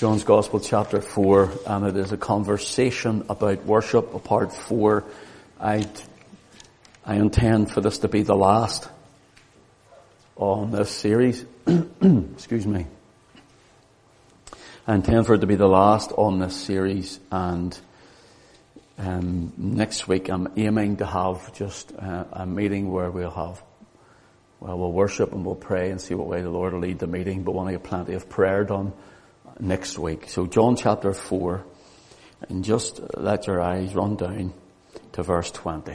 John's Gospel chapter 4 and it is a conversation about worship, a part 4. I, I intend for this to be the last on this series. Excuse me. I intend for it to be the last on this series and um, next week I'm aiming to have just uh, a meeting where we'll have well, we'll worship and we'll pray and see what way the Lord will lead the meeting, but want to get plenty of prayer done next week. So John chapter 4, and just let your eyes run down to verse 20.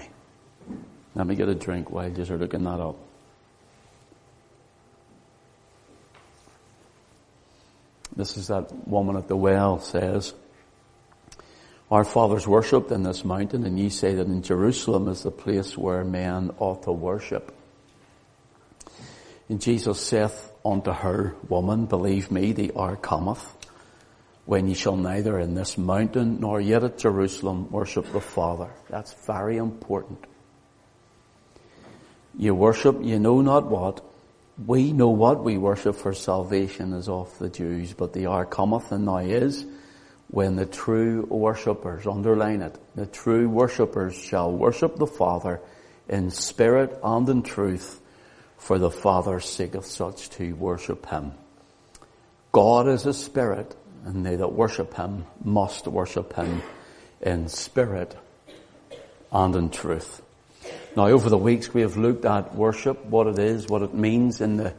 Let me get a drink while you're looking that up. This is that woman at the well says, Our fathers worshipped in this mountain, and ye say that in Jerusalem is the place where men ought to worship. And Jesus saith unto her, Woman, believe me, the hour cometh when ye shall neither in this mountain nor yet at Jerusalem worship the Father. That's very important. You worship, you know not what. We know what we worship for salvation is of the Jews, but the hour cometh and now is when the true worshippers, underline it, the true worshippers shall worship the Father in spirit and in truth, for the Father seeketh such to worship him. God is a spirit, and they that worship him must worship him in spirit and in truth. Now over the weeks we have looked at worship, what it is, what it means in the,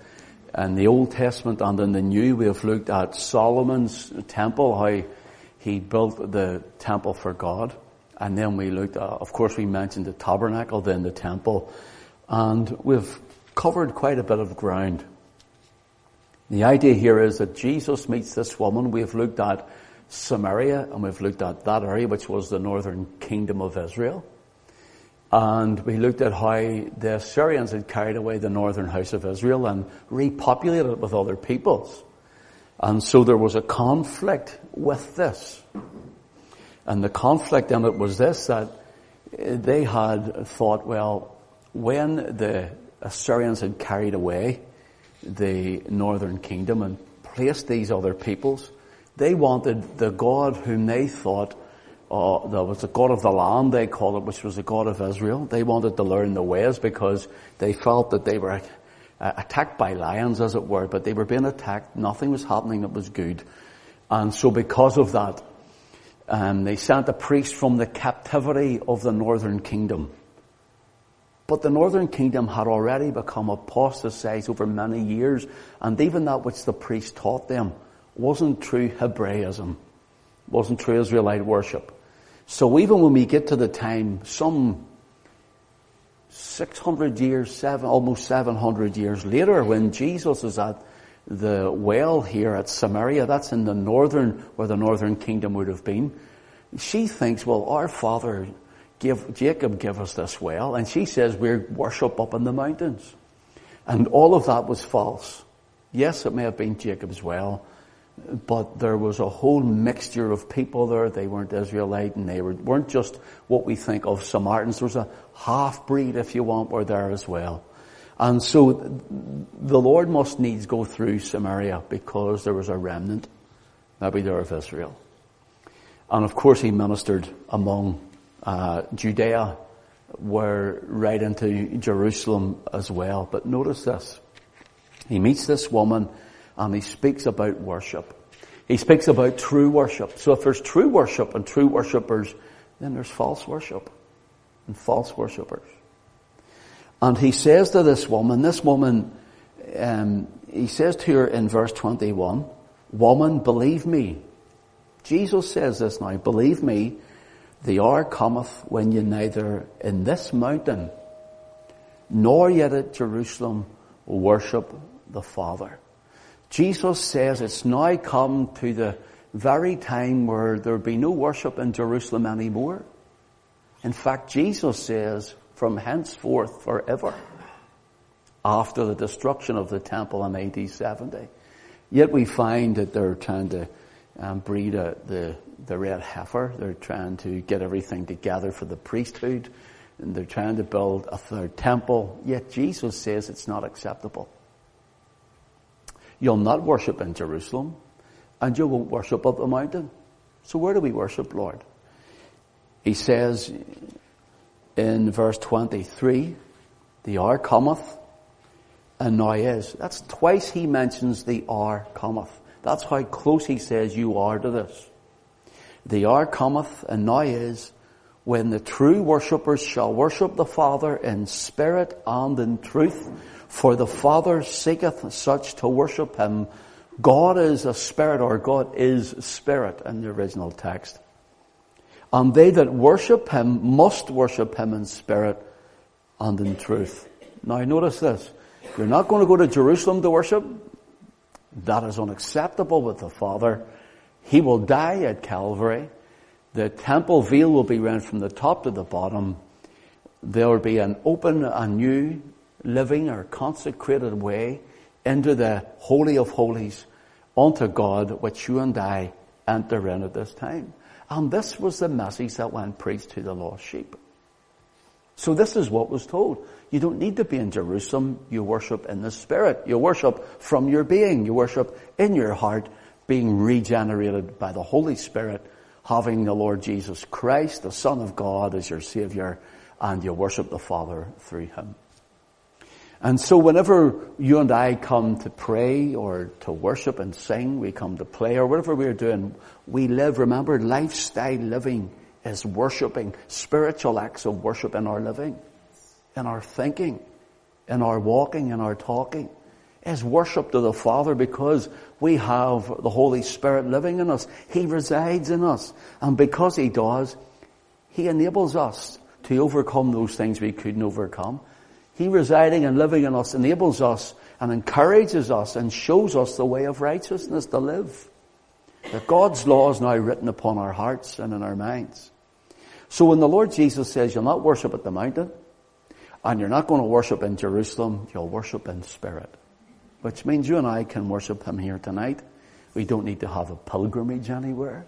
in the Old Testament and in the New. We have looked at Solomon's temple, how he built the temple for God. And then we looked at, of course we mentioned the tabernacle, then the temple. And we've covered quite a bit of ground. The idea here is that Jesus meets this woman. We've looked at Samaria and we've looked at that area which was the northern kingdom of Israel. And we looked at how the Assyrians had carried away the northern house of Israel and repopulated it with other peoples. And so there was a conflict with this. And the conflict in it was this, that they had thought, well, when the Assyrians had carried away the northern kingdom and placed these other peoples. They wanted the God whom they thought uh, that was the God of the land, they called it, which was the God of Israel. They wanted to learn the ways because they felt that they were uh, attacked by lions, as it were, but they were being attacked. Nothing was happening that was good. And so because of that, um, they sent a priest from the captivity of the northern kingdom but the northern kingdom had already become apostatized over many years, and even that which the priest taught them wasn't true Hebraism, wasn't true Israelite worship. So even when we get to the time, some 600 years, seven, almost 700 years later, when Jesus is at the well here at Samaria, that's in the northern, where the northern kingdom would have been, she thinks, well, our father give, Jacob give us this well, and she says we worship up in the mountains. And all of that was false. Yes, it may have been Jacob's well, but there was a whole mixture of people there. They weren't Israelite and they were, weren't just what we think of Samaritans. There was a half breed, if you want, were there as well. And so the Lord must needs go through Samaria because there was a remnant, maybe there of Israel. And of course he ministered among uh, Judea were right into Jerusalem as well. But notice this. He meets this woman and he speaks about worship. He speaks about true worship. So if there's true worship and true worshippers, then there's false worship and false worshippers. And he says to this woman, this woman, um, he says to her in verse 21, Woman, believe me. Jesus says this now, believe me, the hour cometh when ye neither in this mountain nor yet at Jerusalem worship the Father. Jesus says it's now come to the very time where there will be no worship in Jerusalem anymore. In fact, Jesus says from henceforth forever after the destruction of the temple in AD 70. Yet we find that they're trying to um, breed a, the, the red heifer. They're trying to get everything together for the priesthood. And they're trying to build a third temple. Yet Jesus says it's not acceptable. You'll not worship in Jerusalem. and you won't worship up the mountain. So where do we worship, Lord? He says in verse 23, the hour cometh, and now is. That's twice he mentions the hour cometh. That's how close he says you are to this. The hour cometh, and now is, when the true worshippers shall worship the Father in spirit and in truth, for the Father seeketh such to worship him. God is a spirit, or God is spirit in the original text. And they that worship him must worship him in spirit and in truth. Now notice this. You're not going to go to Jerusalem to worship. That is unacceptable with the Father. He will die at Calvary. The temple veil will be rent from the top to the bottom. There will be an open, a new, living or consecrated way into the Holy of Holies unto God, which you and I enter in at this time. And this was the message that went preached to the lost sheep. So this is what was told. You don't need to be in Jerusalem. You worship in the Spirit. You worship from your being. You worship in your heart, being regenerated by the Holy Spirit having the Lord Jesus Christ, the Son of God, as your Savior, and you worship the Father through Him. And so whenever you and I come to pray or to worship and sing, we come to play or whatever we're doing, we live, remember, lifestyle living is worshiping, spiritual acts of worship in our living, in our thinking, in our walking, in our talking is worship to the Father because we have the Holy Spirit living in us. He resides in us. And because He does, He enables us to overcome those things we couldn't overcome. He residing and living in us enables us and encourages us and shows us the way of righteousness to live. That God's law is now written upon our hearts and in our minds. So when the Lord Jesus says you'll not worship at the mountain, and you're not going to worship in Jerusalem, you'll worship in spirit which means you and I can worship Him here tonight. We don't need to have a pilgrimage anywhere.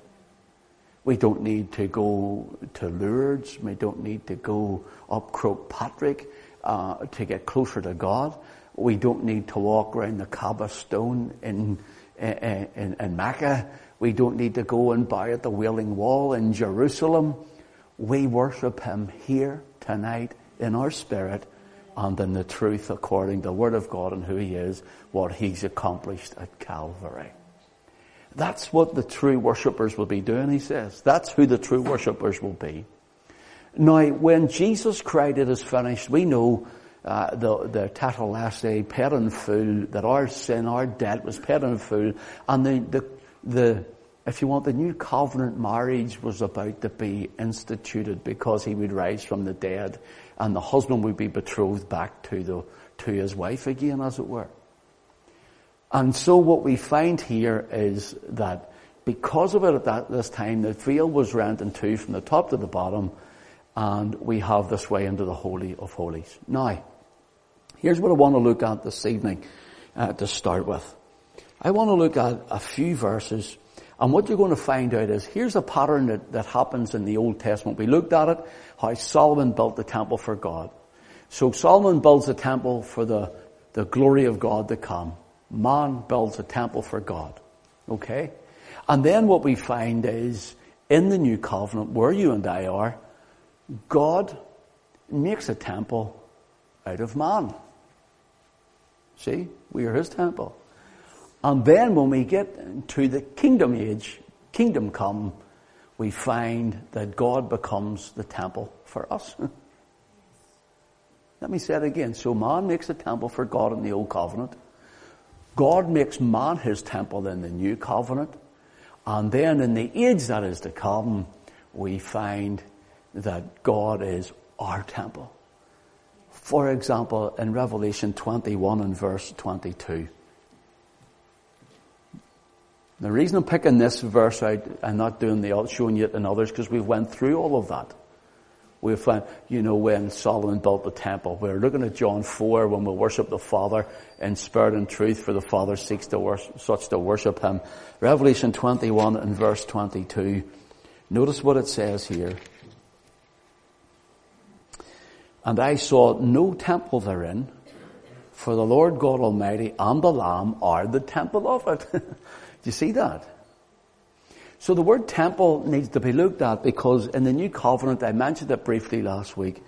We don't need to go to Lourdes. We don't need to go up Croagh Patrick uh, to get closer to God. We don't need to walk around the Kaaba stone in, in, in Mecca. We don't need to go and bow at the Wailing Wall in Jerusalem. We worship Him here tonight in our spirit and in the truth according to the Word of God and who He is, what He's accomplished at Calvary. That's what the true worshippers will be doing, he says. That's who the true worshippers will be. Now, when Jesus cried, it is finished, we know uh, the, the tetelestai paid in full, that our sin, our debt was paid in full, and the, the, the, if you want, the new covenant marriage was about to be instituted because he would rise from the dead and the husband would be betrothed back to the, to his wife again, as it were. And so what we find here is that because of it at that, this time, the veil was rent in two from the top to the bottom, and we have this way into the Holy of Holies. Now, here's what I want to look at this evening uh, to start with. I want to look at a few verses and what you're going to find out is, here's a pattern that, that happens in the Old Testament. We looked at it, how Solomon built the temple for God. So Solomon builds a temple for the, the glory of God to come. Man builds a temple for God. Okay? And then what we find is, in the new covenant, where you and I are, God makes a temple out of man. See? We are his temple. And then when we get to the kingdom age, kingdom come, we find that God becomes the temple for us. Let me say it again. So man makes a temple for God in the old covenant. God makes man his temple in the new covenant. And then in the age that is to come, we find that God is our temple. For example, in Revelation 21 and verse 22, the reason I'm picking this verse out and not doing the showing it in others because we've went through all of that. We found, you know, when Solomon built the temple. We're looking at John 4 when we worship the Father in spirit and truth for the Father seeks to worship, such to worship Him. Revelation 21 and verse 22. Notice what it says here. And I saw no temple therein, for the Lord God Almighty and the Lamb are the temple of it. you see that? So the word temple needs to be looked at because in the New Covenant, I mentioned it briefly last week,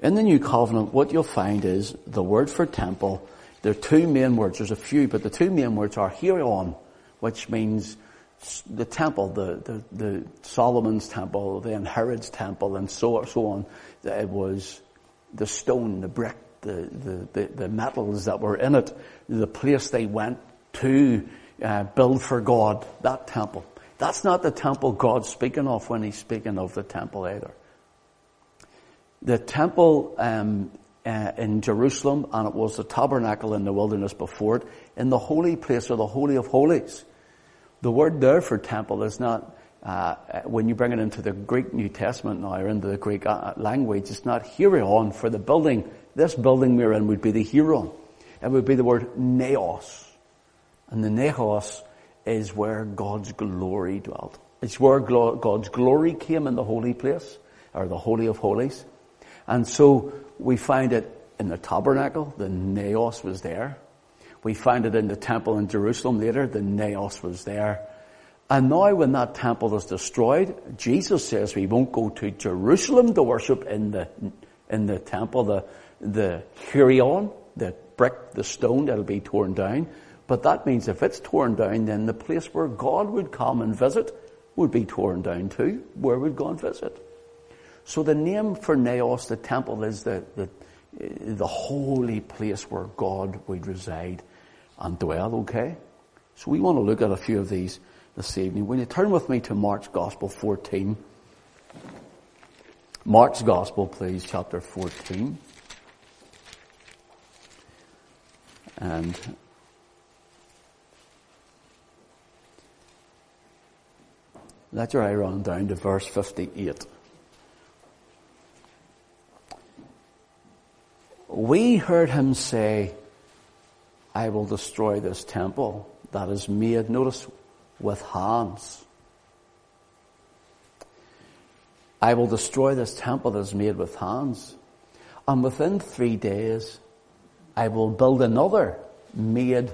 in the New Covenant, what you'll find is the word for temple, there are two main words, there's a few, but the two main words are hieron, which means the temple, the, the, the Solomon's temple, then Herod's temple, and so, so on. It was the stone, the brick, the, the, the, the metals that were in it, the place they went to uh, build for God, that temple. That's not the temple God's speaking of when he's speaking of the temple either. The temple um, uh, in Jerusalem, and it was the tabernacle in the wilderness before it, in the holy place or the holy of holies. The word there for temple is not uh, when you bring it into the Greek New Testament now, or into the Greek uh, language, it's not hieron for the building. This building we're in would be the hieron. It would be the word naos. And the naos is where God's glory dwelt. It's where God's glory came in the holy place, or the holy of holies. And so we find it in the tabernacle, the naos was there. We find it in the temple in Jerusalem later, the naos was there. And now when that temple is destroyed, Jesus says we won't go to Jerusalem to worship in the, in the temple, the, the hieron, the brick, the stone that'll be torn down. But that means if it's torn down, then the place where God would come and visit would be torn down too. Where would God visit? So the name for Naos, the temple, is the, the, the holy place where God would reside and dwell, okay? So we want to look at a few of these this evening. When you turn with me to Mark's Gospel 14. Mark's Gospel, please, chapter 14. And let your eye run down to verse 58. We heard him say, I will destroy this temple that is made, notice, with hands. I will destroy this temple that is made with hands. And within three days, I will build another made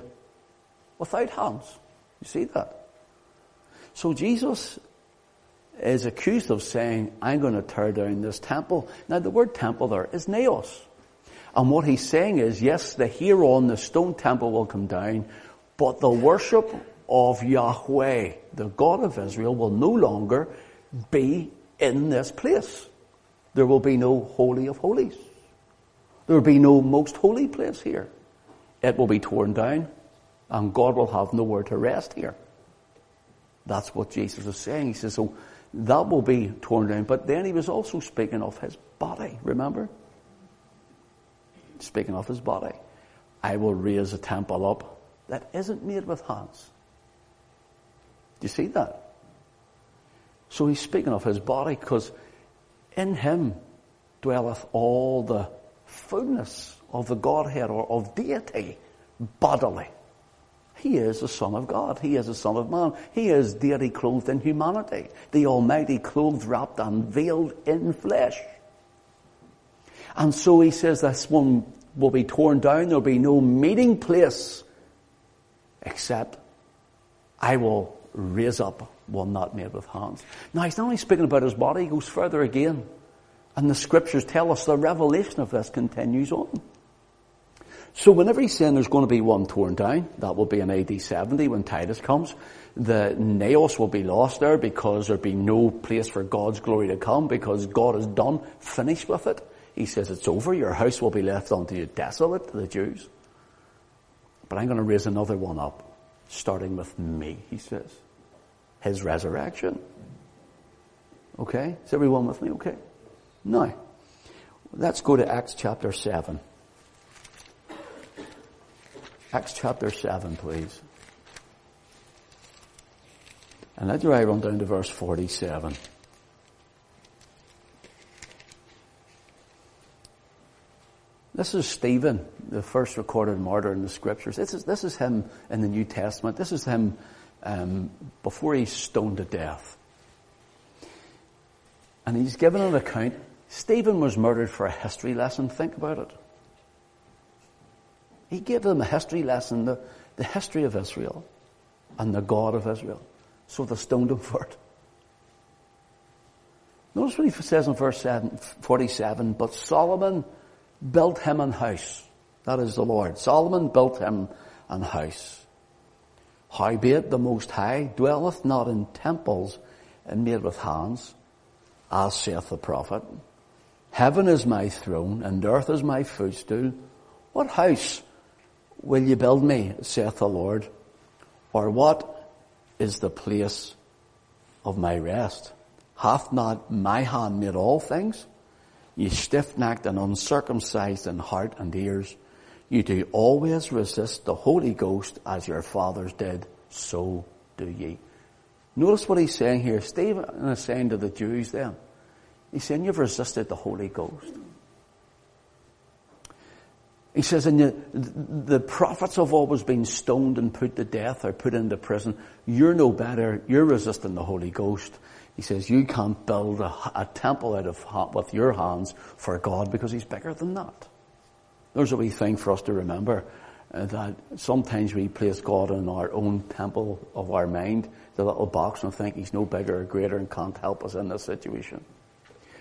without hands. You see that? So Jesus is accused of saying, I'm going to tear down this temple. Now the word temple there is naos. And what he's saying is, yes, the hieron, the stone temple will come down, but the worship of Yahweh, the God of Israel, will no longer be in this place. There will be no Holy of Holies. There will be no most holy place here. It will be torn down and God will have nowhere to rest here. That's what Jesus is saying. He says, so that will be torn down. But then he was also speaking of his body, remember? Speaking of his body. I will raise a temple up that isn't made with hands. Do you see that? So he's speaking of his body because in him dwelleth all the fullness of the Godhead or of deity bodily. He is the Son of God. He is the Son of Man. He is deity clothed in humanity. The Almighty clothed, wrapped and veiled in flesh. And so he says this one will be torn down. There'll be no meeting place except I will raise up one not made with hands. Now he's not only speaking about his body, he goes further again. And the scriptures tell us the revelation of this continues on. So whenever he's saying there's going to be one torn down, that will be in AD 70 when Titus comes. The naos will be lost there because there'll be no place for God's glory to come because God is done, finished with it. He says it's over, your house will be left unto you desolate, the Jews. But I'm going to raise another one up, starting with me, he says his resurrection. Okay? Is everyone with me? Okay? Now, let's go to Acts chapter 7. Acts chapter 7, please. And let your eye run down to verse 47. This is Stephen, the first recorded martyr in the scriptures. This is, this is him in the New Testament. This is him um, before he's stoned to death. And he's given an account. Stephen was murdered for a history lesson. Think about it. He gave them a history lesson, the, the history of Israel and the God of Israel. So they stoned him for it. Notice what he says in verse 47, but Solomon built him an house. That is the Lord. Solomon built him an house. Howbeit the Most High dwelleth not in temples made with hands, as saith the prophet. Heaven is my throne, and earth is my footstool. What house will you build me, saith the Lord? Or what is the place of my rest? Hath not my hand made all things? Ye stiff-necked and uncircumcised in heart and ears, you do always resist the Holy Ghost as your fathers did, so do ye. Notice what he's saying here. Stephen is saying to the Jews then, he's saying you've resisted the Holy Ghost. He says, and the prophets have always been stoned and put to death or put into prison. You're no better. You're resisting the Holy Ghost. He says, you can't build a, a temple out of, with your hands for God because He's bigger than that. There's a wee thing for us to remember uh, that sometimes we place God in our own temple of our mind, the little box, and think He's no bigger or greater and can't help us in this situation.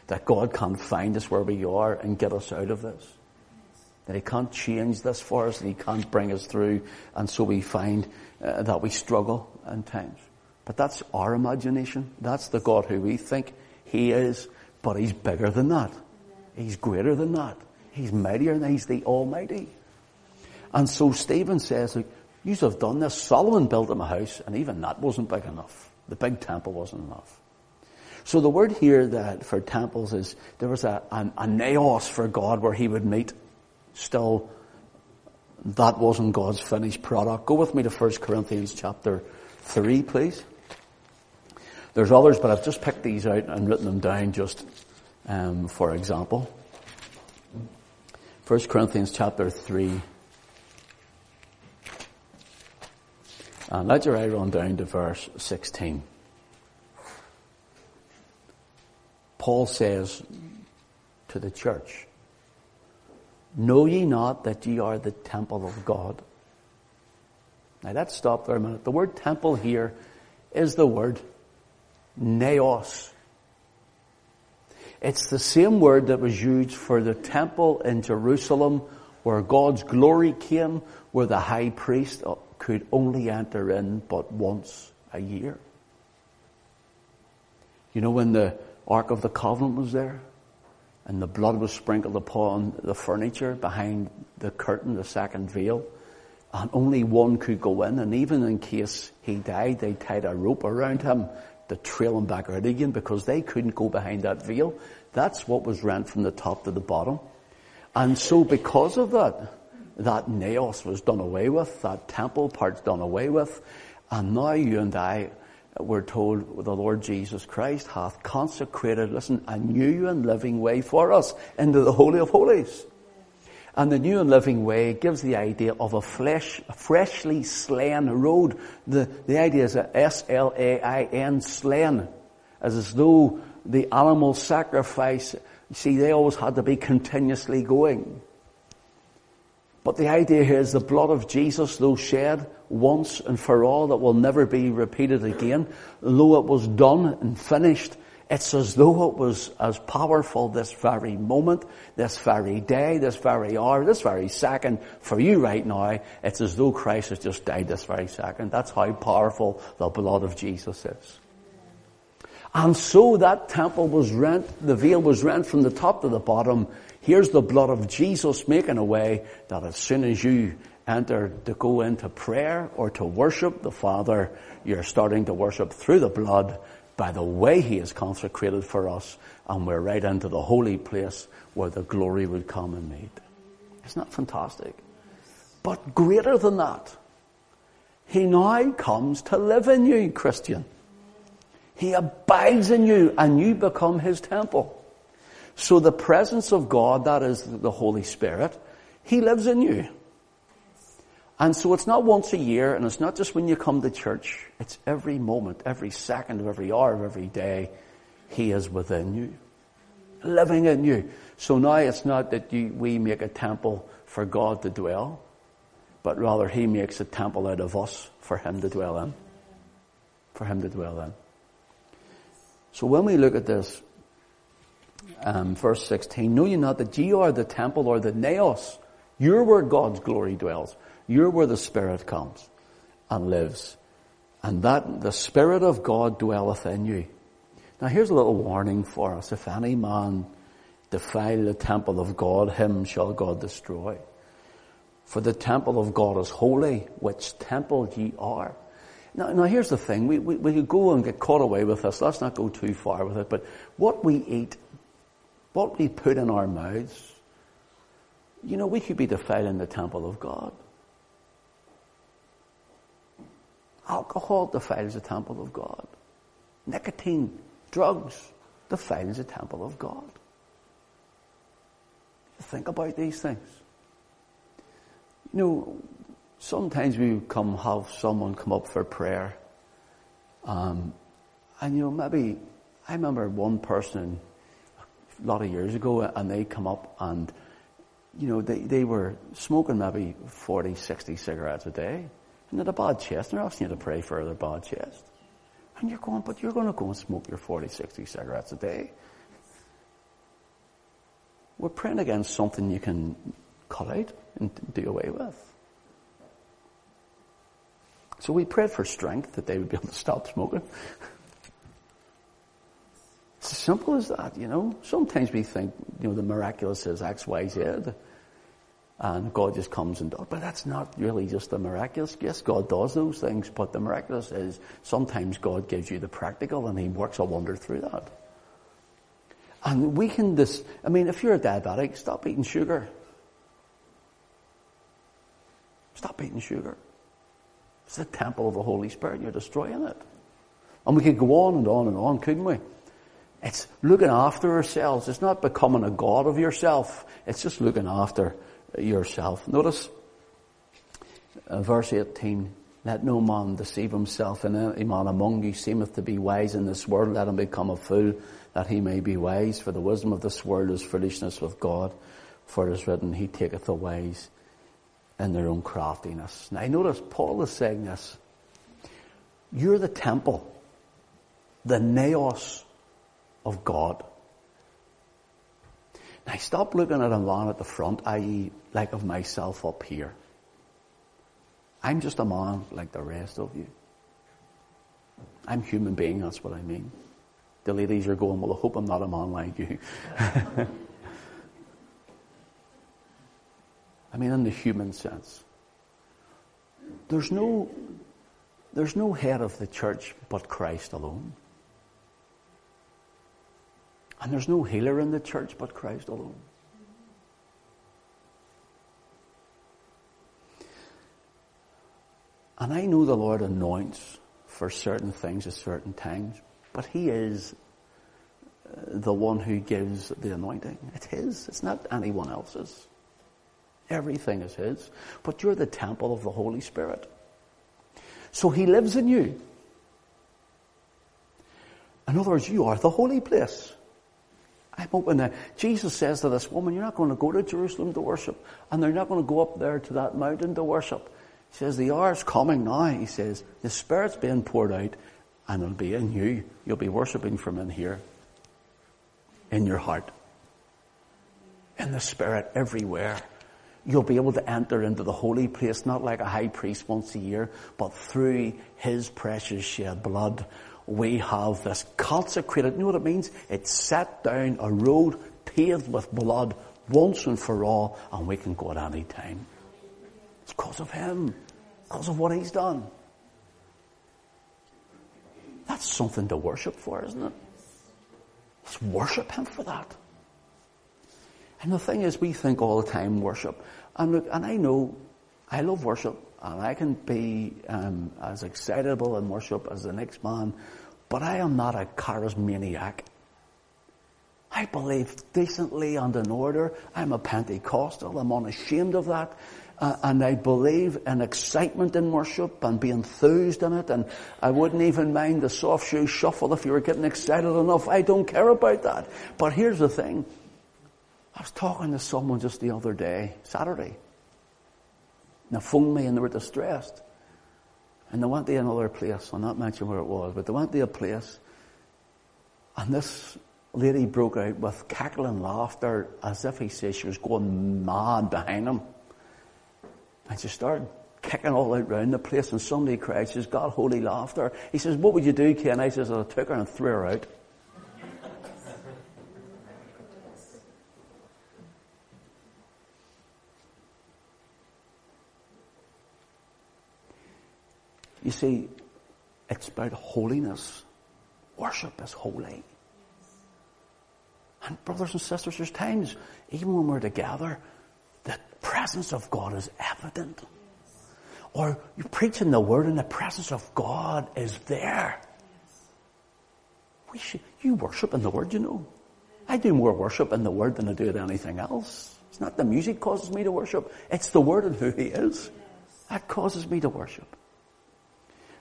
That God can't find us where we are and get us out of this. That He can't change this for us and He can't bring us through, and so we find uh, that we struggle at times. But that's our imagination. That's the God who we think He is, but He's bigger than that. He's greater than that. He's mightier than He's the Almighty. And so Stephen says, like, you have done this. Solomon built him a house, and even that wasn't big enough. The big temple wasn't enough. So the word here that for temples is there was a, a, a naos for God where he would meet. Still, that wasn't God's finished product. Go with me to 1 Corinthians chapter 3, please. There's others, but I've just picked these out and written them down just um, for example. 1 Corinthians chapter 3. And let your eye run down to verse 16. Paul says to the church, Know ye not that ye are the temple of God? Now let's stop there a minute. The word temple here is the word naos. It's the same word that was used for the temple in Jerusalem where God's glory came, where the high priest could only enter in but once a year. You know when the Ark of the Covenant was there? And the blood was sprinkled upon the furniture behind the curtain, the second veil. And only one could go in. And even in case he died, they tied a rope around him to trail him back out again because they couldn't go behind that veil. That's what was rent from the top to the bottom. And so because of that, that naos was done away with, that temple part's done away with, and now you and I, we're told the Lord Jesus Christ hath consecrated, listen, a new and living way for us into the Holy of Holies. And the new and living way gives the idea of a flesh, a freshly slain road. The, the idea is a S-L-A-I-N, slain. As, as though the animal sacrifice, you see, they always had to be continuously going. But the idea here is the blood of Jesus, though shed once and for all, that will never be repeated again, though it was done and finished, it's as though it was as powerful this very moment, this very day, this very hour, this very second for you right now. It's as though Christ has just died this very second. That's how powerful the blood of Jesus is. And so that temple was rent, the veil was rent from the top to the bottom. Here's the blood of Jesus making a way that as soon as you enter to go into prayer or to worship the Father, you're starting to worship through the blood by the way He is consecrated for us, and we're right into the holy place where the glory would come and meet. Isn't that fantastic? But greater than that, He now comes to live in you, Christian. He abides in you and you become His temple. So the presence of God, that is the Holy Spirit, He lives in you. And so it's not once a year, and it's not just when you come to church. It's every moment, every second of every hour of every day. He is within you. Living in you. So now it's not that you, we make a temple for God to dwell, but rather He makes a temple out of us for Him to dwell in. For Him to dwell in. So when we look at this, um, verse 16, know you not that ye are the temple or the naos? You're where God's glory dwells. You're where the Spirit comes and lives. And that the Spirit of God dwelleth in you. Now here's a little warning for us. If any man defile the temple of God, him shall God destroy. For the temple of God is holy, which temple ye are. Now, now here's the thing. We, we, we could go and get caught away with this. Let's not go too far with it. But what we eat, what we put in our mouths, you know, we could be defiling the temple of God. Alcohol defiles the temple of God. Nicotine, drugs defiles the temple of God. Think about these things. You know, sometimes we come have someone come up for prayer. Um, and you know, maybe I remember one person lot of years ago uh, and they come up and you know, they, they were smoking maybe 40, 60 cigarettes a day and they had a bad chest and they're asking you to pray for their bad chest. And you're going, but you're going to go and smoke your 40, 60 cigarettes a day. We're praying against something you can cut out and do away with. So we prayed for strength that they would be able to stop smoking. It's as simple as that, you know. Sometimes we think, you know, the miraculous is X, Y, Z, and God just comes and does. But that's not really just the miraculous. Yes, God does those things, but the miraculous is sometimes God gives you the practical and He works a wonder through that. And we can this, I mean, if you're a diabetic, stop eating sugar. Stop eating sugar. It's the temple of the Holy Spirit. You're destroying it. And we could go on and on and on, couldn't we? It's looking after ourselves. It's not becoming a God of yourself. It's just looking after yourself. Notice uh, verse 18. Let no man deceive himself, and any man among you seemeth to be wise in this world. Let him become a fool, that he may be wise. For the wisdom of this world is foolishness with God. For it is written, He taketh the wise in their own craftiness. Now notice Paul is saying this. You're the temple, the naos of God. Now stop looking at a man at the front, i.e. like of myself up here. I'm just a man like the rest of you. I'm human being, that's what I mean. The ladies are going, well I hope I'm not a man like you. I mean, in the human sense. There's no, there's no head of the church but Christ alone. And there's no healer in the church but Christ alone. And I know the Lord anoints for certain things at certain times, but He is uh, the one who gives the anointing. It's His. It's not anyone else's. Everything is His. But you're the temple of the Holy Spirit. So He lives in you. In other words, you are the holy place. I'm that Jesus says to this woman, you're not going to go to Jerusalem to worship, and they're not going to go up there to that mountain to worship. He says, the hour's coming now. He says, the Spirit's being poured out, and it'll be in you. You'll be worshiping from in here. In your heart. In the Spirit everywhere you'll be able to enter into the holy place, not like a high priest once a year, but through his precious shed blood, we have this consecrated, you know what it means? It's set down a road paved with blood once and for all, and we can go at any time. It's because of him, because of what he's done. That's something to worship for, isn't it? Let's worship him for that. And the thing is, we think all the time worship. And look, and I know I love worship, and I can be um, as excitable in worship as the next man, but I am not a charismaniac. I believe decently and in order. I'm a Pentecostal. I'm unashamed of that. Uh, and I believe in excitement in worship and be enthused in it. And I wouldn't even mind the soft shoe shuffle if you were getting excited enough. I don't care about that. But here's the thing. I was talking to someone just the other day, Saturday. And they me and they were distressed. And they went to another place. I'll not mention where it was, but they went to a place. And this lady broke out with cackling laughter as if he said she was going mad behind him. And she started kicking all out the place and somebody cried, she's got holy laughter. He says, what would you do, Ken? I says, I took her and threw her out. You see, it's about holiness. Worship is holy. And brothers and sisters, there's times, even when we're together, the presence of God is evident. Or you're preaching the Word and the presence of God is there. We should, you worship in the Word, you know. I do more worship in the Word than I do at anything else. It's not the music causes me to worship. It's the Word and who He is. That causes me to worship.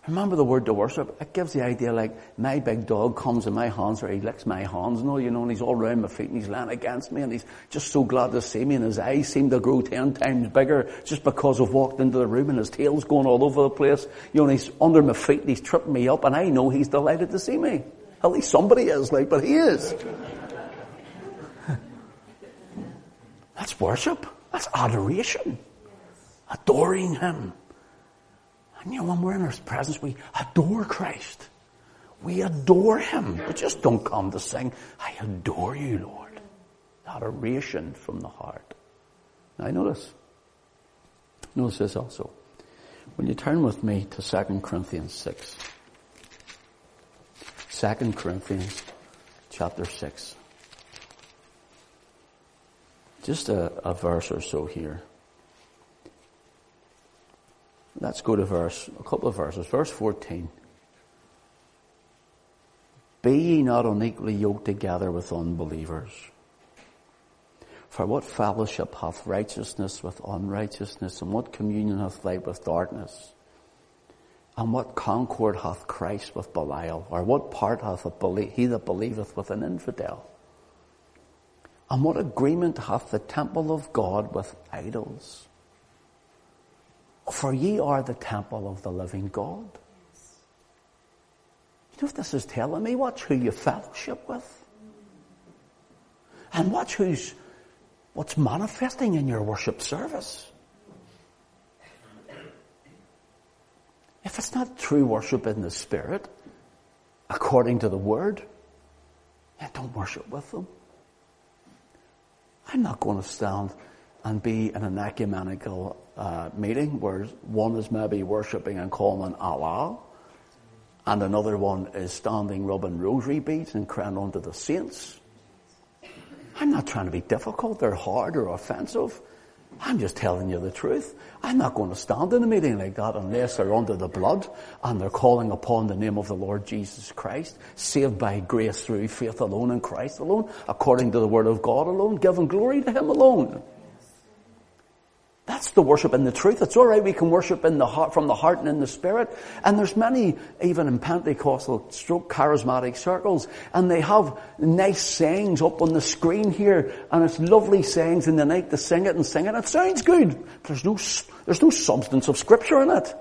Remember the word to worship? It gives the idea like my big dog comes in my hands or he licks my hands, and all, you know, and he's all round my feet and he's laying against me and he's just so glad to see me and his eyes seem to grow ten times bigger just because I've walked into the room and his tail's going all over the place. You know, and he's under my feet and he's tripping me up and I know he's delighted to see me. At least somebody is like, but he is. That's worship. That's adoration. Adoring him. And you know, when we're in His presence, we adore Christ. We adore Him. But just don't come to sing, I adore you, Lord. Adoration from the heart. Now notice, notice this also. When you turn with me to 2 Corinthians 6. 2 Corinthians chapter 6. Just a, a verse or so here. Let's go to verse, a couple of verses. Verse 14. Be ye not unequally yoked together with unbelievers. For what fellowship hath righteousness with unrighteousness, and what communion hath light with darkness? And what concord hath Christ with Belial? Or what part hath he that believeth with an infidel? And what agreement hath the temple of God with idols? For ye are the temple of the living God. You know what this is telling me? Watch who you fellowship with. And watch who's, what's manifesting in your worship service. If it's not true worship in the Spirit, according to the Word, then don't worship with them. I'm not going to stand and be an ecumenical uh, meeting where one is maybe worshipping and calling Allah, and another one is standing rubbing rosary beads and crying unto the saints. I'm not trying to be difficult or hard or offensive. I'm just telling you the truth. I'm not going to stand in a meeting like that unless they're under the blood and they're calling upon the name of the Lord Jesus Christ, saved by grace through faith alone in Christ alone, according to the word of God alone, giving glory to Him alone. That's the worship in the truth. It's alright we can worship in the heart, from the heart and in the spirit. And there's many, even in Pentecostal stroke charismatic circles, and they have nice sayings up on the screen here, and it's lovely sayings in the night to sing it and sing it. It sounds good. There's no, there's no substance of scripture in it.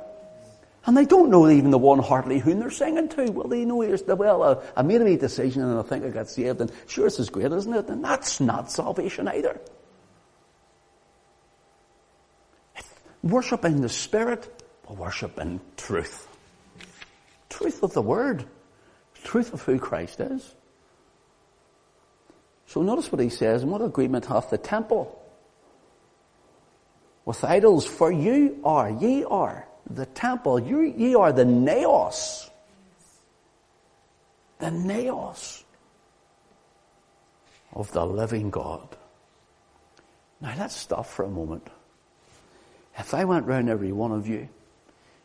And they don't know even the one heartily whom they're singing to. Well, they know, well, uh, I made a decision and I think I got saved, and sure, this is great, isn't it? And that's not salvation either. Worship in the Spirit or worship in truth. Truth of the Word. Truth of who Christ is. So notice what he says, and what agreement hath the temple with idols? For you are, ye are the temple, you, ye are the naos. The naos of the living God. Now let's stop for a moment. If I went round every one of you,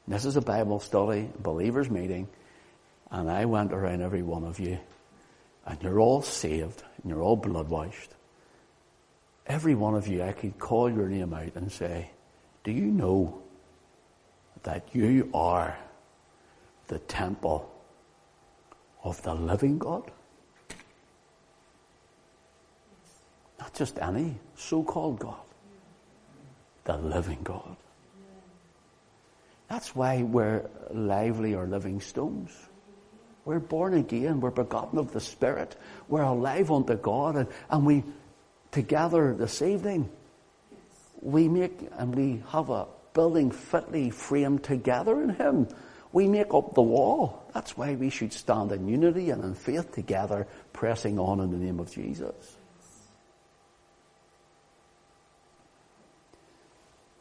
this is a Bible study, believers meeting, and I went around every one of you, and you're all saved, and you're all blood washed, every one of you, I could call your name out and say, do you know that you are the temple of the living God? Not just any so-called God the living God. That's why we're lively or living stones. We're born again. We're begotten of the Spirit. We're alive unto God. And, and we, together this evening, we make and we have a building fitly framed together in Him. We make up the wall. That's why we should stand in unity and in faith together, pressing on in the name of Jesus.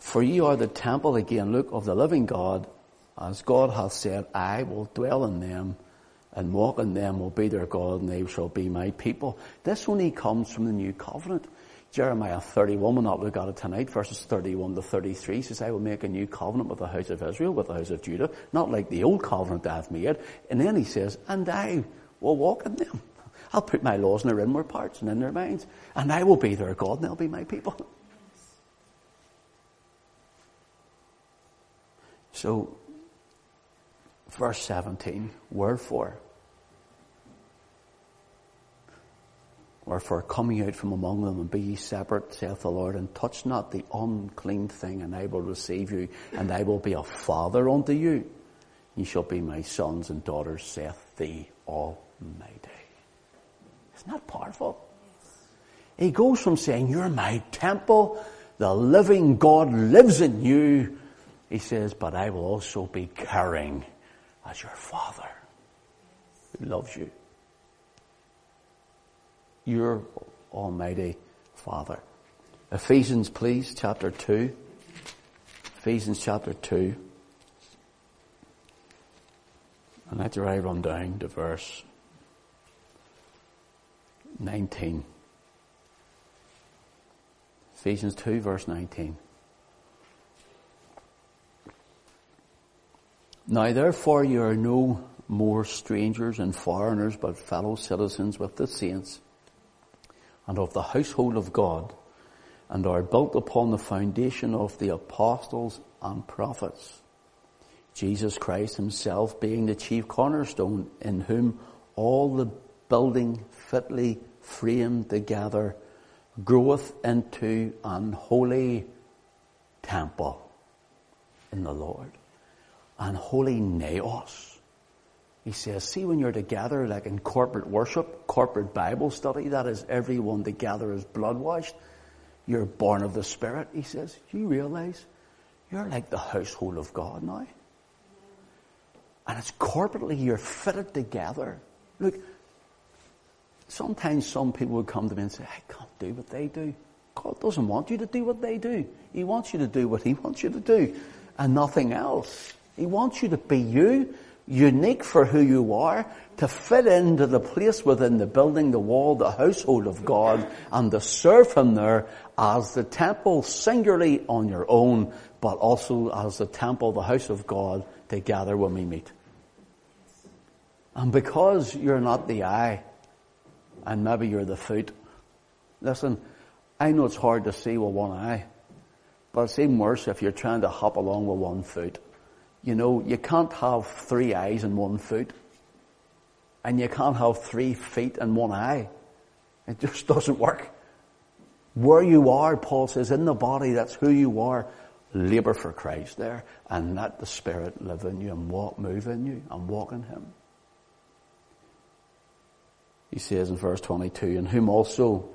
For ye are the temple again, look, of the living God, as God hath said, I will dwell in them and walk in them will be their God and they shall be my people. This only comes from the new covenant. Jeremiah 31, we'll not look at it tonight, verses 31 to 33 says, I will make a new covenant with the house of Israel, with the house of Judah, not like the old covenant that I've made. And then he says, and I will walk in them. I'll put my laws in their inward parts and in their minds, and I will be their God and they'll be my people. So, verse 17, wherefore? Wherefore, coming out from among them and be ye separate, saith the Lord, and touch not the unclean thing, and I will receive you, and I will be a father unto you. Ye shall be my sons and daughters, saith the Almighty. Isn't that powerful? He goes from saying, You're my temple, the living God lives in you. He says, But I will also be caring as your father who loves you your Almighty Father. Ephesians, please, chapter 2. Ephesians chapter 2. And where I run down to verse 19. Ephesians 2 verse 19. Now therefore you are no more strangers and foreigners, but fellow citizens with the saints and of the household of God and are built upon the foundation of the apostles and prophets. Jesus Christ himself being the chief cornerstone in whom all the building fitly framed together groweth into an holy temple in the Lord. An holy naos he says, see when you're together, like in corporate worship, corporate Bible study, that is everyone together is blood washed. You're born of the Spirit. He says, you realize you're like the household of God now. And it's corporately, you're fitted together. Look, sometimes some people would come to me and say, I can't do what they do. God doesn't want you to do what they do. He wants you to do what He wants you to do and nothing else. He wants you to be you unique for who you are, to fit into the place within the building, the wall, the household of God, and to serve Him there as the temple singularly on your own, but also as the temple, the house of God, together when we meet. And because you're not the eye, and maybe you're the foot, listen, I know it's hard to see with one eye, but it's even worse if you're trying to hop along with one foot. You know, you can't have three eyes and one foot. And you can't have three feet and one eye. It just doesn't work. Where you are, Paul says, in the body, that's who you are. Labor for Christ there and let the Spirit live in you and walk, move in you and walk in Him. He says in verse 22, in whom also,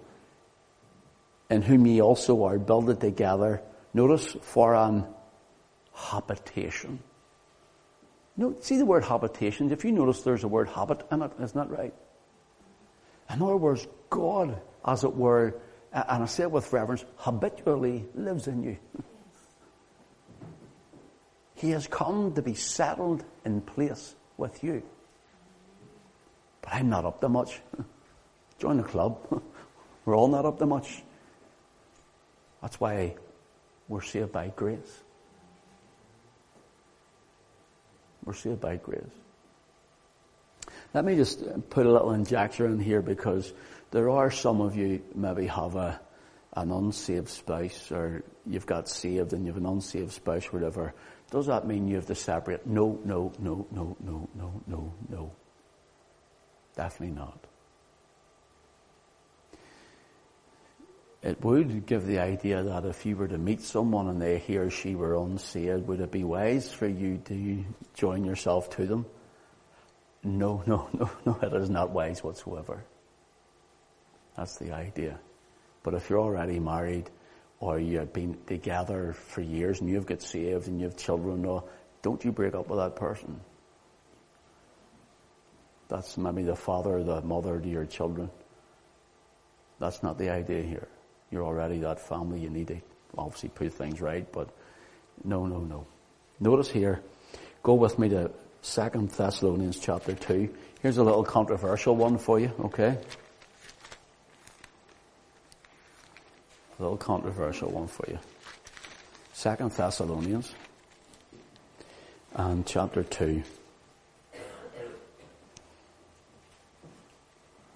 in whom ye also are builded together, notice, for an habitation. No, see the word habitations. If you notice there's a word habit in it, isn't that right? In other words, God, as it were, and I say it with reverence, habitually lives in you. He has come to be settled in place with you. But I'm not up to much. Join the club. We're all not up to much. That's why we're saved by grace. We're saved by grace. Let me just put a little injector in here because there are some of you maybe have a, an unsaved spouse or you've got saved and you have an unsaved spouse, whatever. Does that mean you have to separate? No, no, no, no, no, no, no, no. Definitely not. It would give the idea that if you were to meet someone and they he or she were unsaved, would it be wise for you to join yourself to them? No, no, no, no, it is not wise whatsoever. That's the idea. But if you're already married or you've been together for years and you've got saved and you have children, no, don't you break up with that person. That's maybe the father or the mother to your children. That's not the idea here. You're already that family. You need to obviously put things right, but no, no, no. Notice here, go with me to Second Thessalonians chapter 2. Here's a little controversial one for you, okay? A little controversial one for you. Second Thessalonians and chapter 2.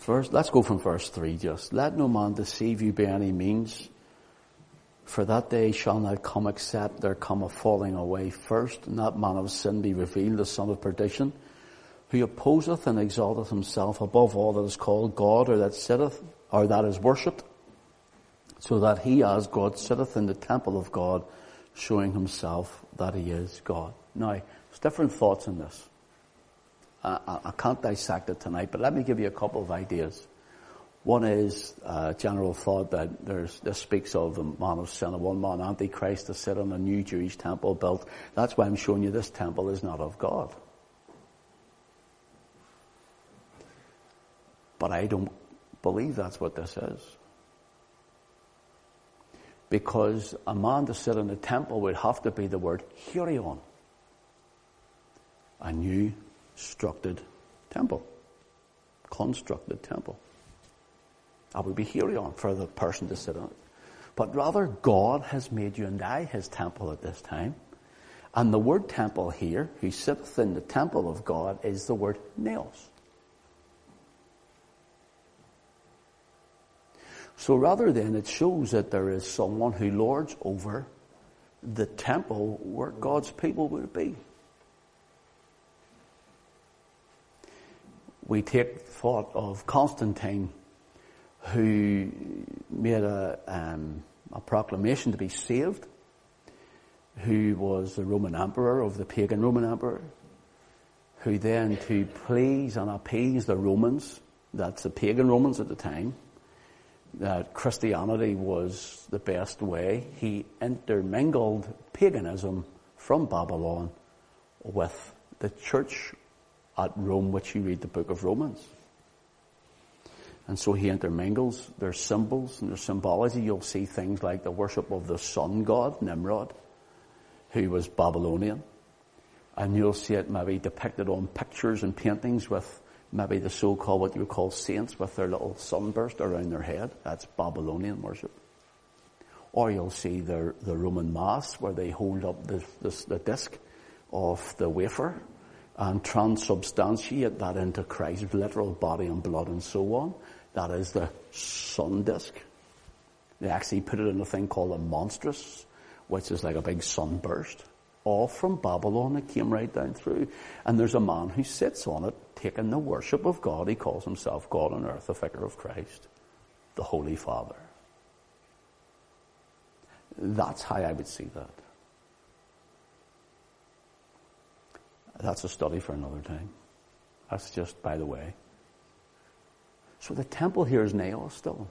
Let's go from verse 3 just. Let no man deceive you by any means, for that day shall not come except there come a falling away first, and that man of sin be revealed, the son of perdition, who opposeth and exalteth himself above all that is called God, or that sitteth, or that is worshipped, so that he as God sitteth in the temple of God, showing himself that he is God. Now, there's different thoughts in this. I, I can't dissect it tonight, but let me give you a couple of ideas. One is a general thought that there's, this speaks of the man of sin, a one man antichrist to sit on a new Jewish temple built. That's why I'm showing you this temple is not of God. But I don't believe that's what this is. Because a man to sit in a temple would have to be the word Hieron. A new constructed temple. Constructed temple. I would be Hieron for the person to sit on it. But rather, God has made you and I his temple at this time. And the word temple here, who sitteth in the temple of God, is the word naos. So rather than it shows that there is someone who lords over the temple where God's people would be. We take thought of Constantine, who made a, um, a proclamation to be saved, who was the Roman emperor of the pagan Roman emperor, who then to please and appease the Romans, that's the pagan Romans at the time, that Christianity was the best way, he intermingled paganism from Babylon with the church at Rome, which you read the book of Romans. And so he intermingles their symbols and their symbology. You'll see things like the worship of the sun god, Nimrod, who was Babylonian. And you'll see it maybe depicted on pictures and paintings with maybe the so-called, what you would call saints with their little sunburst around their head. That's Babylonian worship. Or you'll see the, the Roman Mass where they hold up the, the, the disc of the wafer and transubstantiate that into Christ's literal body and blood and so on. That is the sun disk. They actually put it in a thing called a monstrance, which is like a big sunburst. All from Babylon, it came right down through. And there's a man who sits on it, taking the worship of God. He calls himself God on earth, the vicar of Christ, the Holy Father. That's how I would see that. That's a study for another time. That's just by the way. So the temple here is naos still.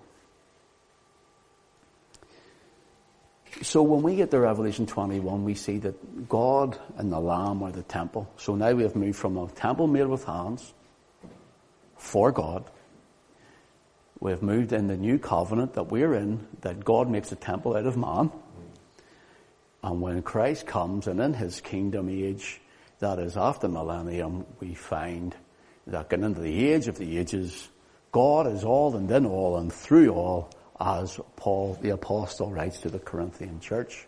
So when we get to Revelation 21, we see that God and the Lamb are the temple. So now we have moved from a temple made with hands for God. We have moved in the new covenant that we're in, that God makes a temple out of man. And when Christ comes and in his kingdom age, that is after millennium, we find that getting into the age of the ages, God is all and in all and through all, as Paul the apostle writes to the Corinthian church.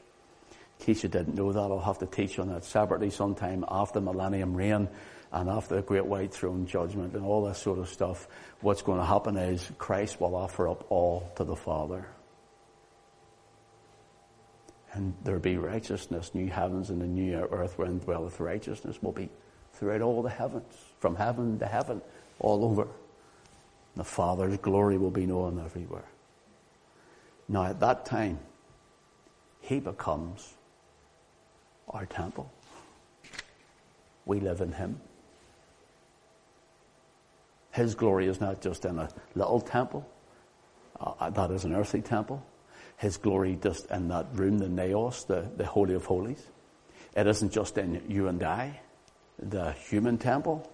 In case you didn't know that, I'll have to teach on that separately sometime after millennium reign and after the great white throne judgment and all that sort of stuff. What's going to happen is Christ will offer up all to the Father and there be righteousness, new heavens and a new earth wherein dwelleth righteousness will be throughout all the heavens, from heaven to heaven, all over. The Father's glory will be known everywhere. Now at that time, He becomes our temple. We live in Him. His glory is not just in a little temple. Uh, that is an earthly temple. His glory just in that room, the naos, the, the Holy of Holies. It isn't just in you and I, the human temple,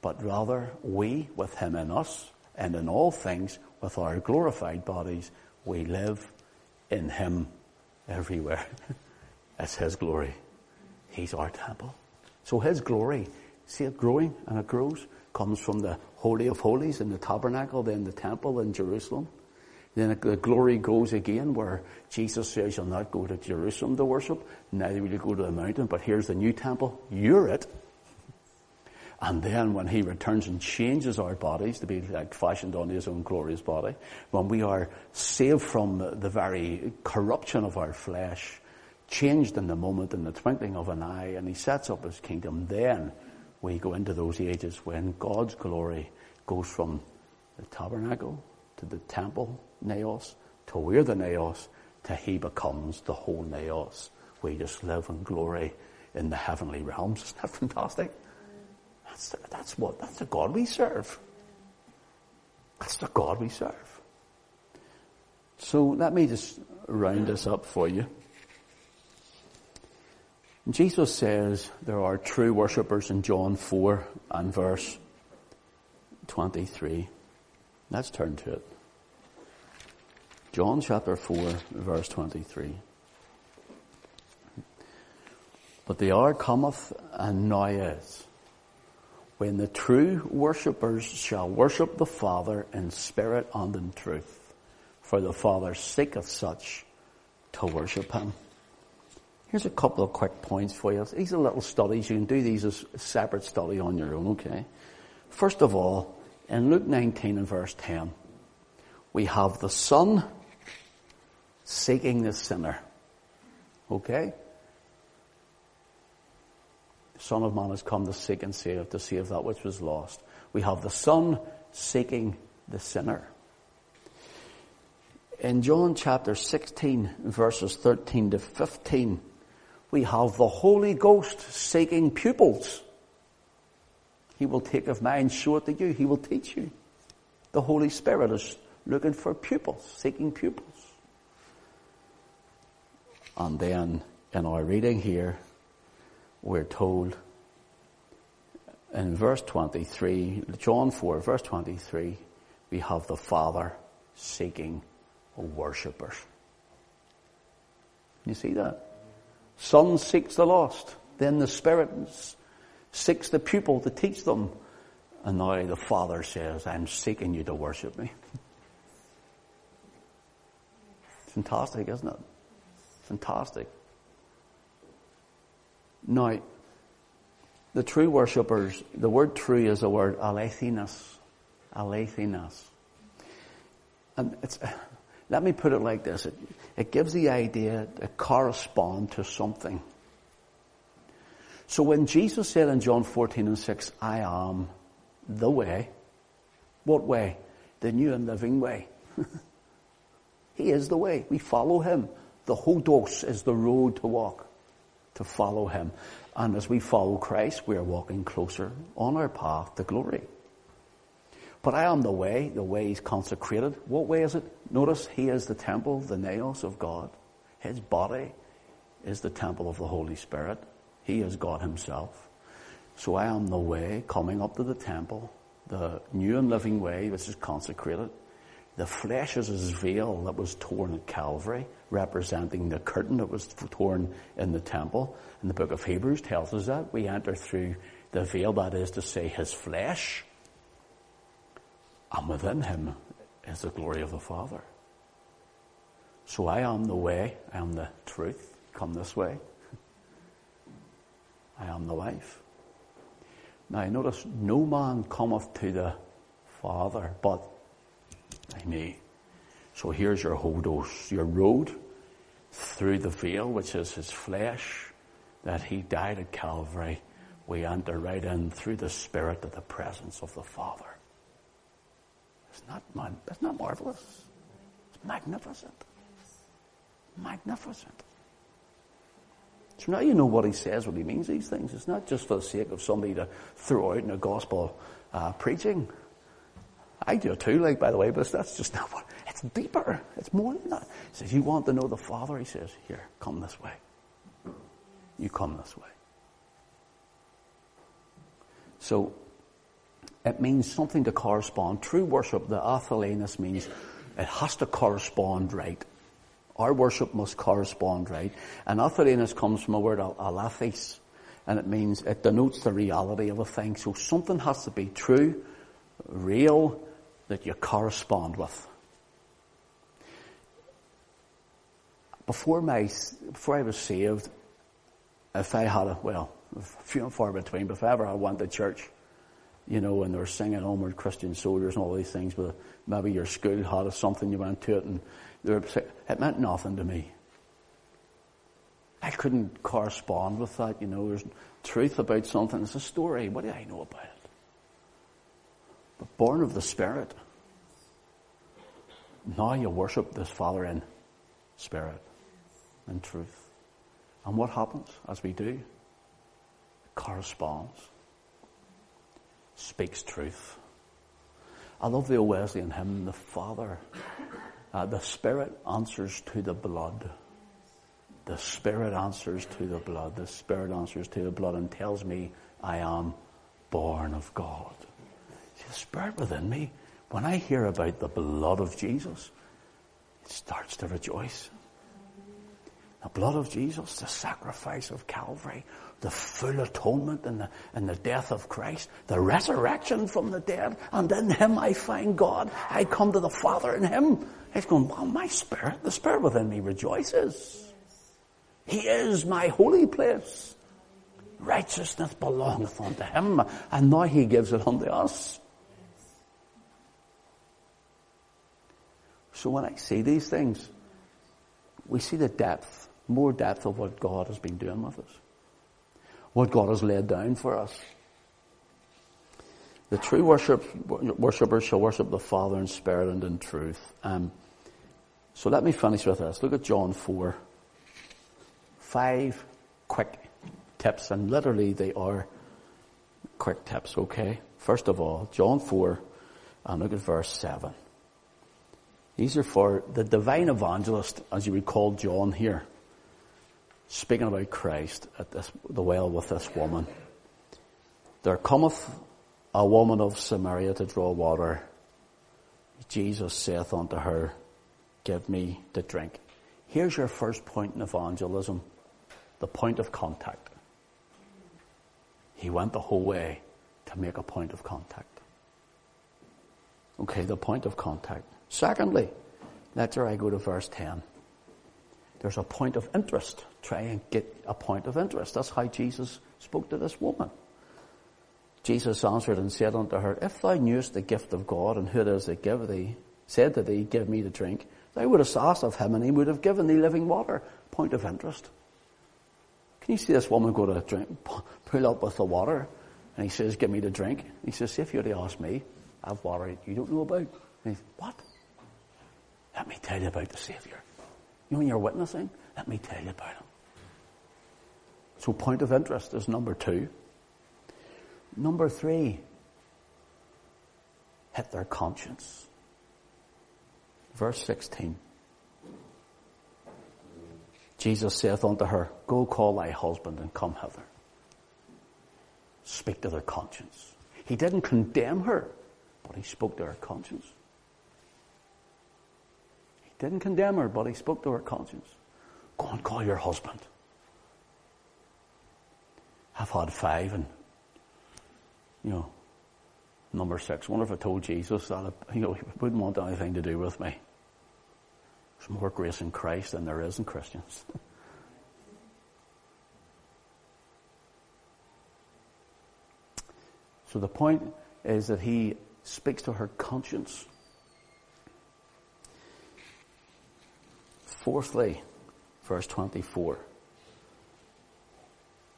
but rather we with Him in us and in all things with our glorified bodies, we live in Him everywhere. it's His glory. He's our temple. So His glory, see it growing and it grows, comes from the Holy of Holies in the tabernacle, then the temple in Jerusalem. Then the glory goes again where Jesus says you'll not go to Jerusalem to worship, neither will you go to the mountain, but here's the new temple. You're it. And then when he returns and changes our bodies to be like fashioned on his own glorious body, when we are saved from the very corruption of our flesh, changed in the moment in the twinkling of an eye, and he sets up his kingdom, then we go into those ages when God's glory goes from the tabernacle to the temple, naos, to where the naos, to he becomes the whole naos. We just live in glory in the heavenly realms. Isn't that fantastic? That's, the, that's what, that's the God we serve. That's the God we serve. So let me just round this up for you. Jesus says there are true worshippers in John 4 and verse 23. Let's turn to it. John chapter 4 verse 23. But the hour cometh and now is when the true worshippers shall worship the Father in spirit and in truth. For the Father seeketh such to worship Him. Here's a couple of quick points for you. These are little studies. You can do these as a separate study on your own, okay? First of all, in Luke 19 and verse 10, we have the Son seeking the sinner. Okay? The Son of Man has come to seek and save, to save that which was lost. We have the Son seeking the sinner. In John chapter 16 verses 13 to 15, we have the Holy Ghost seeking pupils. He will take of mine, show it to you. He will teach you. The Holy Spirit is looking for pupils, seeking pupils. And then in our reading here, we're told in verse 23, John 4, verse 23, we have the Father seeking worshippers. You see that? Son seeks the lost. Then the Spirit seeks the pupil to teach them. And now the Father says, I'm seeking you to worship me. Fantastic, isn't it? Fantastic. Now, the true worshippers, the word true is the word alethinas. Alethinas. And it's, let me put it like this. It, it gives the idea to correspond to something. So when Jesus said in John 14 and 6, I am the way, what way? The new and living way. he is the way. We follow him. The hodos is the road to walk, to follow him. And as we follow Christ, we are walking closer on our path to glory. But I am the way, the way is consecrated. What way is it? Notice he is the temple, the naos of God. His body is the temple of the Holy Spirit. He is God himself. So I am the way coming up to the temple, the new and living way which is consecrated. The flesh is his veil that was torn at Calvary, representing the curtain that was torn in the temple. And the book of Hebrews tells us that. We enter through the veil, that is to say, his flesh. And within him is the glory of the Father. So I am the way, I am the truth. Come this way. I am the life. Now notice, no man cometh to the Father but me. So here's your hodos, your road through the veil, which is his flesh, that he died at Calvary. We enter right in through the Spirit to the presence of the Father. It's not, it's not marvelous. It's magnificent. Magnificent. So now you know what he says when he means these things. It's not just for the sake of somebody to throw out in a gospel uh, preaching I do too, like, by the way, but that's just not what, it's deeper. It's more than that. He says, you want to know the Father? He says, here, come this way. You come this way. So, it means something to correspond. True worship, the athelenus means it has to correspond right. Our worship must correspond right. And athelenus comes from a word alathes, and it means, it denotes the reality of a thing. So something has to be true, real, that you correspond with. Before my, before I was saved, if I had a, well, few and far between, but if ever I went to church, you know, and they were singing Onward Christian Soldiers and all these things, but maybe your school had something, you went to it, and they were, it meant nothing to me. I couldn't correspond with that, you know, there's truth about something, it's a story, what do I know about it? But born of the Spirit, now you worship this Father in spirit and truth. And what happens as we do? It corresponds. Speaks truth. I love the Wesleyan hymn, the Father, uh, the Spirit answers to the blood. The Spirit answers to the blood. The Spirit answers to the blood and tells me I am born of God. The Spirit within me when I hear about the blood of Jesus, it starts to rejoice. The blood of Jesus, the sacrifice of Calvary, the full atonement and the, and the death of Christ, the resurrection from the dead, and in Him I find God. I come to the Father in Him. He's going, well, my spirit, the spirit within me rejoices. He is my holy place. Righteousness belongeth unto Him, and now He gives it unto us. So when I see these things, we see the depth, more depth of what God has been doing with us. What God has laid down for us. The true worship, worshippers shall worship the Father in spirit and in truth. Um, so let me finish with this. Look at John 4. Five quick tips, and literally they are quick tips, okay? First of all, John 4, and look at verse 7. These are for the divine evangelist, as you recall John here, speaking about Christ at this, the well with this woman. There cometh a woman of Samaria to draw water. Jesus saith unto her, Give me to drink. Here's your first point in evangelism, the point of contact. He went the whole way to make a point of contact. Okay, the point of contact. Secondly, later I go to verse 10. There's a point of interest. Try and get a point of interest. That's how Jesus spoke to this woman. Jesus answered and said unto her, If thou knewest the gift of God and who it is that give thee, said to thee, Give me to drink, thou wouldst asked of him and he would have given thee living water. Point of interest. Can you see this woman go to drink, pull up with the water, and he says, Give me to drink. He says, If you'd asked me, I have water you don't know about. And he, what? Let me tell you about the Savior. You know when you're witnessing? Let me tell you about him. So point of interest is number two. Number three, hit their conscience. Verse 16. Jesus saith unto her, Go call thy husband and come hither. Speak to their conscience. He didn't condemn her, but he spoke to her conscience. Didn't condemn her, but he spoke to her conscience. Go and call your husband. I've had five and, you know, number six. Wonder if I told Jesus that, you know, he wouldn't want anything to do with me. There's more grace in Christ than there is in Christians. so the point is that he speaks to her conscience. Fourthly, verse 24.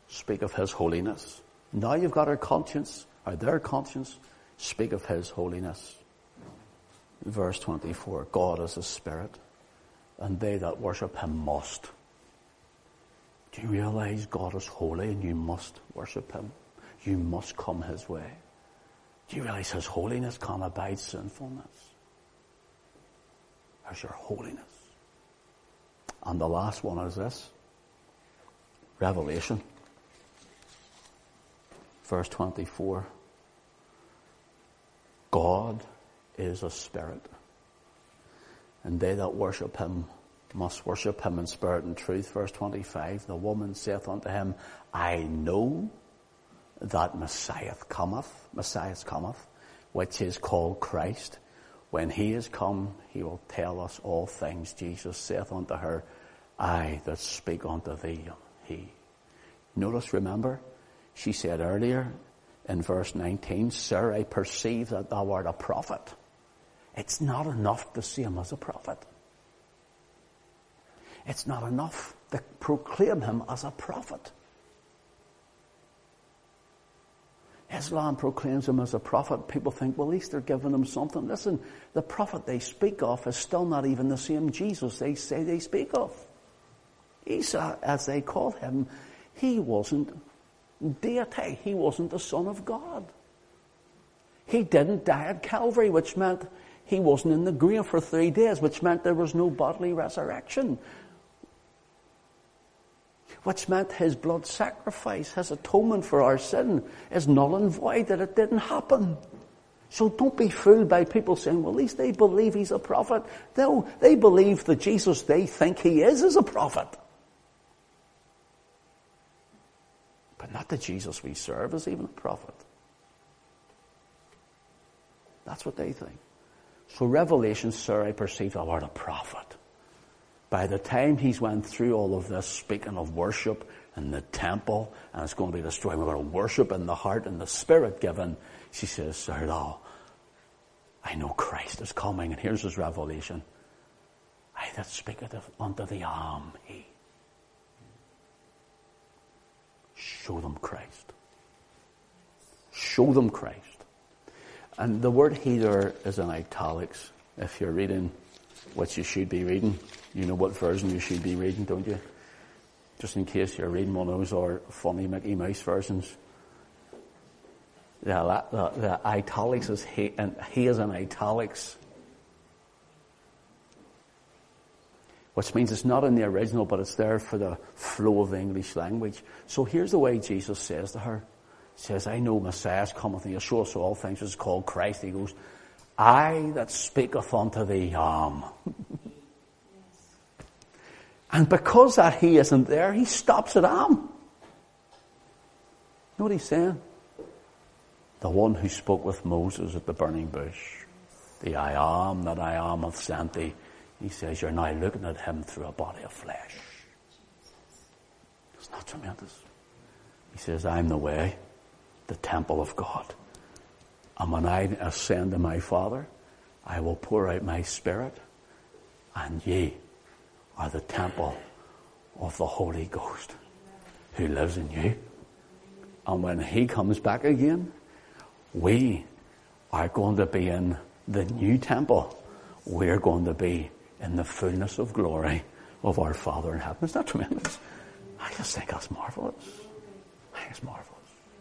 Speak of His holiness. Now you've got our conscience, or their conscience, speak of His holiness. Verse 24. God is a spirit, and they that worship Him must. Do you realize God is holy and you must worship Him? You must come His way. Do you realize His holiness can't abide sinfulness? There's your holiness. And the last one is this. Revelation. Verse 24. God is a spirit. And they that worship him must worship him in spirit and truth. Verse 25. The woman saith unto him, I know that Messiah cometh, Messiah cometh, which is called Christ. When he is come, he will tell us all things. Jesus saith unto her, I that speak unto thee he. Notice, remember, she said earlier in verse 19, Sir, I perceive that thou art a prophet. It's not enough to see him as a prophet. It's not enough to proclaim him as a prophet. Islam proclaims him as a prophet. People think, well, at least they're giving him something. Listen, the prophet they speak of is still not even the same Jesus they say they speak of. Isa, as they call him, he wasn't deity. He wasn't the Son of God. He didn't die at Calvary, which meant he wasn't in the grave for three days, which meant there was no bodily resurrection which meant his blood sacrifice, his atonement for our sin is null and void, that it didn't happen. So don't be fooled by people saying, well, at least they believe he's a prophet. No, they believe the Jesus they think he is is a prophet. But not the Jesus we serve is even a prophet. That's what they think. So Revelation, sir, I perceive thou art a prophet. By the time he's went through all of this, speaking of worship and the temple, and it's going to be destroyed, we're going to worship in the heart and the spirit given, she says, Sir, I know Christ is coming, and here's his revelation. I that speaketh unto the arm, he. Show them Christ. Show them Christ. And the word he there is in italics if you're reading what you should be reading. You know what version you should be reading, don't you? Just in case you're reading one of those or funny Mickey Mouse versions. The, the, the italics is he, and he is in italics. Which means it's not in the original, but it's there for the flow of the English language. So here's the way Jesus says to her. He says, I know Messiah cometh and he'll show us all things, which is called Christ. He goes, I that speaketh unto thee am. and because that he isn't there, he stops at am. You know what he's saying? The one who spoke with Moses at the burning bush. The I am that I am of sent thee. He says, you're now looking at him through a body of flesh. It's not tremendous. He says, I'm the way, the temple of God. And when I ascend to my Father, I will pour out my Spirit, and ye are the temple of the Holy Ghost who lives in you. And when He comes back again, we are going to be in the new temple. We're going to be in the fullness of glory of our Father in heaven. Isn't that tremendous? I just think that's marvelous. I think it's marvelous.